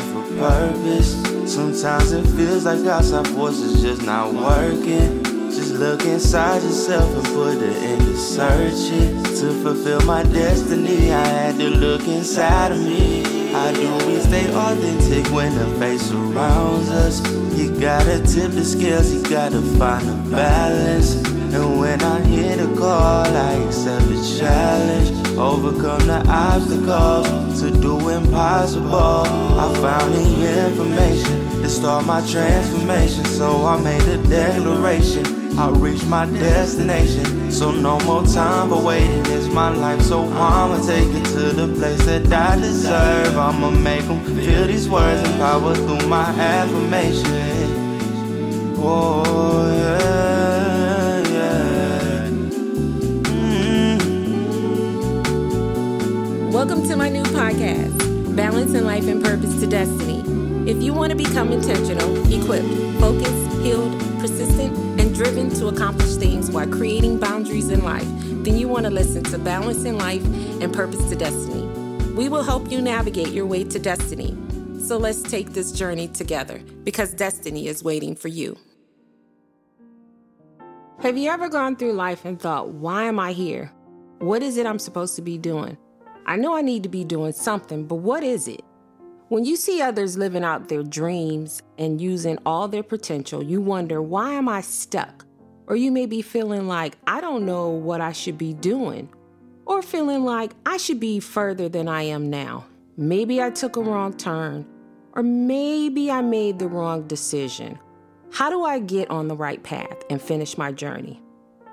for purpose. Sometimes it feels like outside forces just not working. Just look inside yourself and put it into searching. To fulfill my destiny, I had to look inside of me. How do we stay authentic when the face surrounds us? You gotta tip the scales, you gotta find a balance. And when I hear the call, I accept the challenge. Overcome the obstacles to do impossible. I found the information to start my transformation. So I made a declaration. I'll reach my destination. So no more time for waiting. It's my life, so I'ma take it to the place that I deserve. I'ma make them feel these words and power through my affirmation. Oh, yeah, Welcome to my new podcast, Balancing Life and Purpose to Destiny. If you want to become intentional, equipped, focused, healed, persistent, and driven to accomplish things while creating boundaries in life, then you want to listen to Balancing Life and Purpose to Destiny. We will help you navigate your way to destiny. So let's take this journey together because destiny is waiting for you. Have you ever gone through life and thought, why am I here? What is it I'm supposed to be doing? I know I need to be doing something, but what is it? When you see others living out their dreams and using all their potential, you wonder, why am I stuck? Or you may be feeling like, I don't know what I should be doing. Or feeling like I should be further than I am now. Maybe I took a wrong turn. Or maybe I made the wrong decision. How do I get on the right path and finish my journey?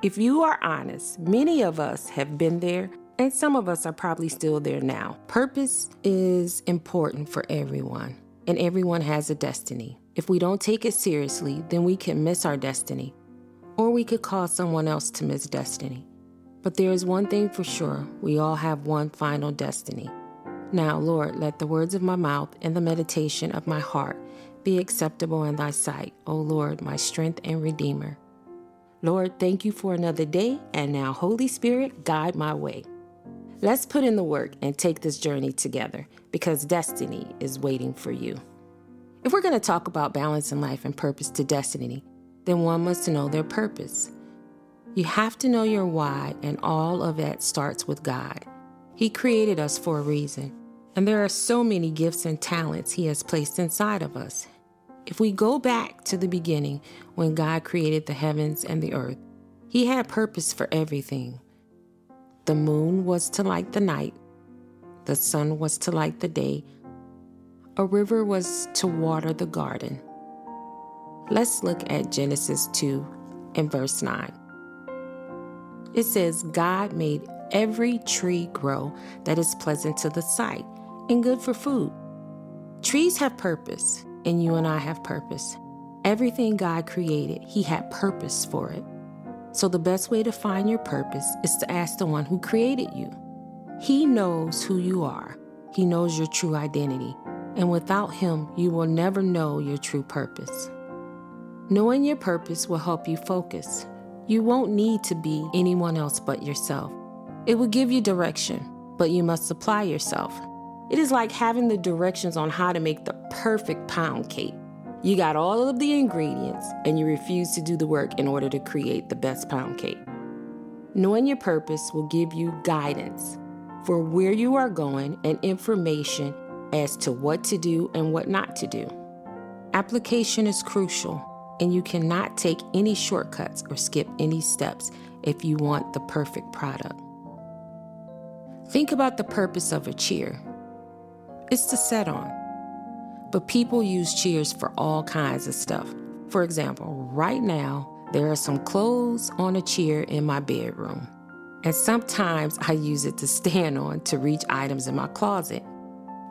If you are honest, many of us have been there and some of us are probably still there now. Purpose is important for everyone, and everyone has a destiny. If we don't take it seriously, then we can miss our destiny, or we could cause someone else to miss destiny. But there is one thing for sure we all have one final destiny. Now, Lord, let the words of my mouth and the meditation of my heart be acceptable in thy sight, O Lord, my strength and redeemer. Lord, thank you for another day, and now, Holy Spirit, guide my way. Let's put in the work and take this journey together because destiny is waiting for you. If we're going to talk about balance in life and purpose to destiny, then one must know their purpose. You have to know your why, and all of that starts with God. He created us for a reason, and there are so many gifts and talents He has placed inside of us. If we go back to the beginning when God created the heavens and the earth, He had purpose for everything. The moon was to light the night, the sun was to light the day, a river was to water the garden. Let's look at Genesis 2 and verse 9. It says, God made every tree grow that is pleasant to the sight and good for food. Trees have purpose, and you and I have purpose. Everything God created, He had purpose for it. So, the best way to find your purpose is to ask the one who created you. He knows who you are, He knows your true identity, and without Him, you will never know your true purpose. Knowing your purpose will help you focus. You won't need to be anyone else but yourself. It will give you direction, but you must supply yourself. It is like having the directions on how to make the perfect pound cake. You got all of the ingredients and you refuse to do the work in order to create the best pound cake. Knowing your purpose will give you guidance for where you are going and information as to what to do and what not to do. Application is crucial, and you cannot take any shortcuts or skip any steps if you want the perfect product. Think about the purpose of a chair it's to set on. But people use chairs for all kinds of stuff. For example, right now, there are some clothes on a chair in my bedroom. And sometimes I use it to stand on to reach items in my closet.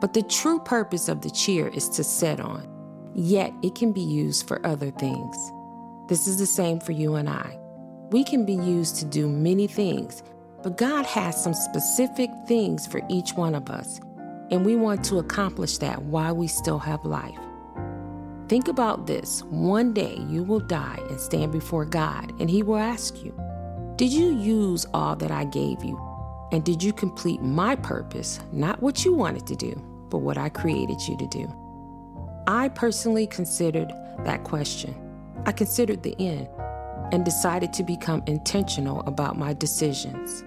But the true purpose of the chair is to sit on, yet it can be used for other things. This is the same for you and I. We can be used to do many things, but God has some specific things for each one of us and we want to accomplish that while we still have life. Think about this one day you will die and stand before God, and He will ask you, Did you use all that I gave you? And did you complete my purpose, not what you wanted to do, but what I created you to do? I personally considered that question. I considered the end and decided to become intentional about my decisions.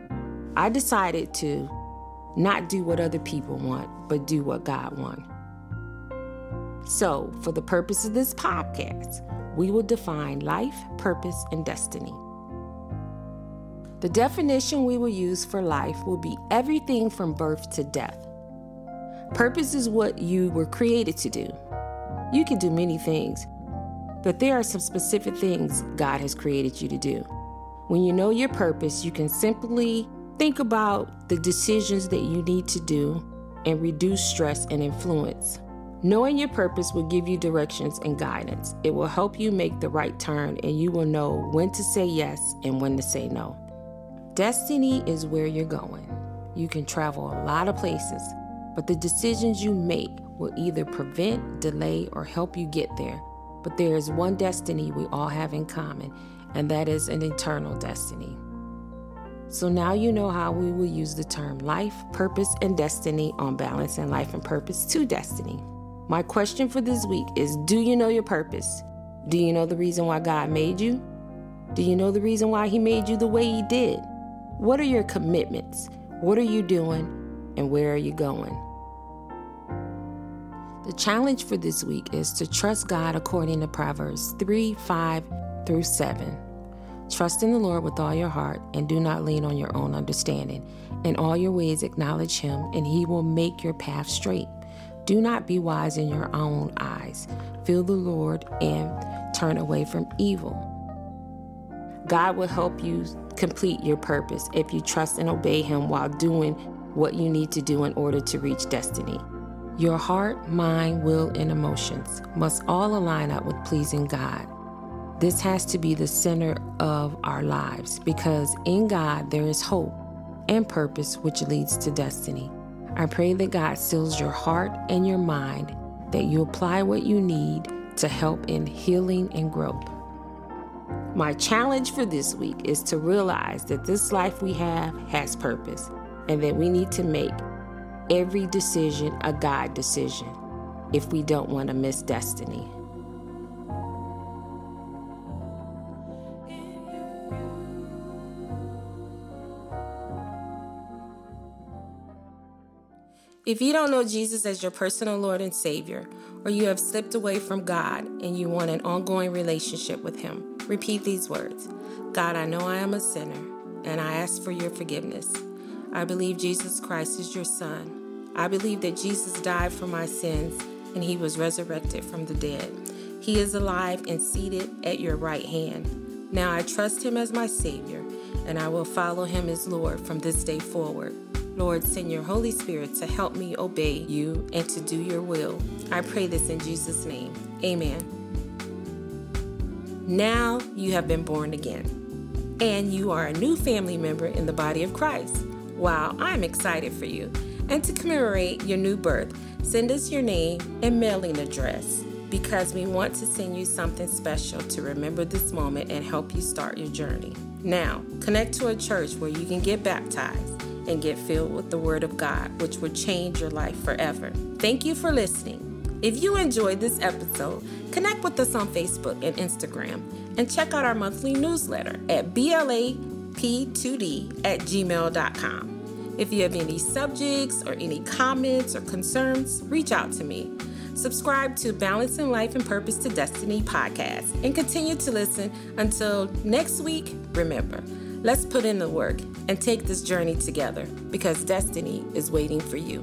I decided to not do what other people want, but do what God wants. So, for the purpose of this podcast, we will define life, purpose, and destiny. The definition we will use for life will be everything from birth to death. Purpose is what you were created to do. You can do many things, but there are some specific things God has created you to do. When you know your purpose, you can simply think about the decisions that you need to do and reduce stress and influence. Knowing your purpose will give you directions and guidance. It will help you make the right turn and you will know when to say yes and when to say no. Destiny is where you're going. You can travel a lot of places, but the decisions you make will either prevent, delay, or help you get there. But there is one destiny we all have in common, and that is an eternal destiny. So now you know how we will use the term life, purpose, and destiny on balancing life and purpose to destiny. My question for this week is Do you know your purpose? Do you know the reason why God made you? Do you know the reason why He made you the way He did? What are your commitments? What are you doing? And where are you going? The challenge for this week is to trust God according to Proverbs 3 5 through 7. Trust in the Lord with all your heart and do not lean on your own understanding. In all your ways, acknowledge Him, and He will make your path straight. Do not be wise in your own eyes. Fear the Lord and turn away from evil. God will help you complete your purpose if you trust and obey Him while doing what you need to do in order to reach destiny. Your heart, mind, will, and emotions must all align up with pleasing God. This has to be the center of our lives because in God there is hope and purpose which leads to destiny. I pray that God seals your heart and your mind, that you apply what you need to help in healing and growth. My challenge for this week is to realize that this life we have has purpose and that we need to make every decision a God decision if we don't want to miss destiny. If you don't know Jesus as your personal Lord and Savior, or you have slipped away from God and you want an ongoing relationship with Him, repeat these words God, I know I am a sinner, and I ask for your forgiveness. I believe Jesus Christ is your Son I believe that Jesus died for my sins and he was resurrected from the dead. He is alive and seated at your right hand. Now I trust him as my Savior and I will follow him as Lord from this day forward. Lord, send your Holy Spirit to help me obey you and to do your will. I pray this in Jesus' name. Amen. Now you have been born again, and you are a new family member in the body of Christ. Wow, I'm excited for you. And to commemorate your new birth, send us your name and mailing address because we want to send you something special to remember this moment and help you start your journey. Now, connect to a church where you can get baptized and get filled with the Word of God, which will change your life forever. Thank you for listening. If you enjoyed this episode, connect with us on Facebook and Instagram and check out our monthly newsletter at blap2d at gmail.com. If you have any subjects or any comments or concerns, reach out to me. Subscribe to Balancing Life and Purpose to Destiny podcast and continue to listen until next week. Remember, let's put in the work and take this journey together because destiny is waiting for you.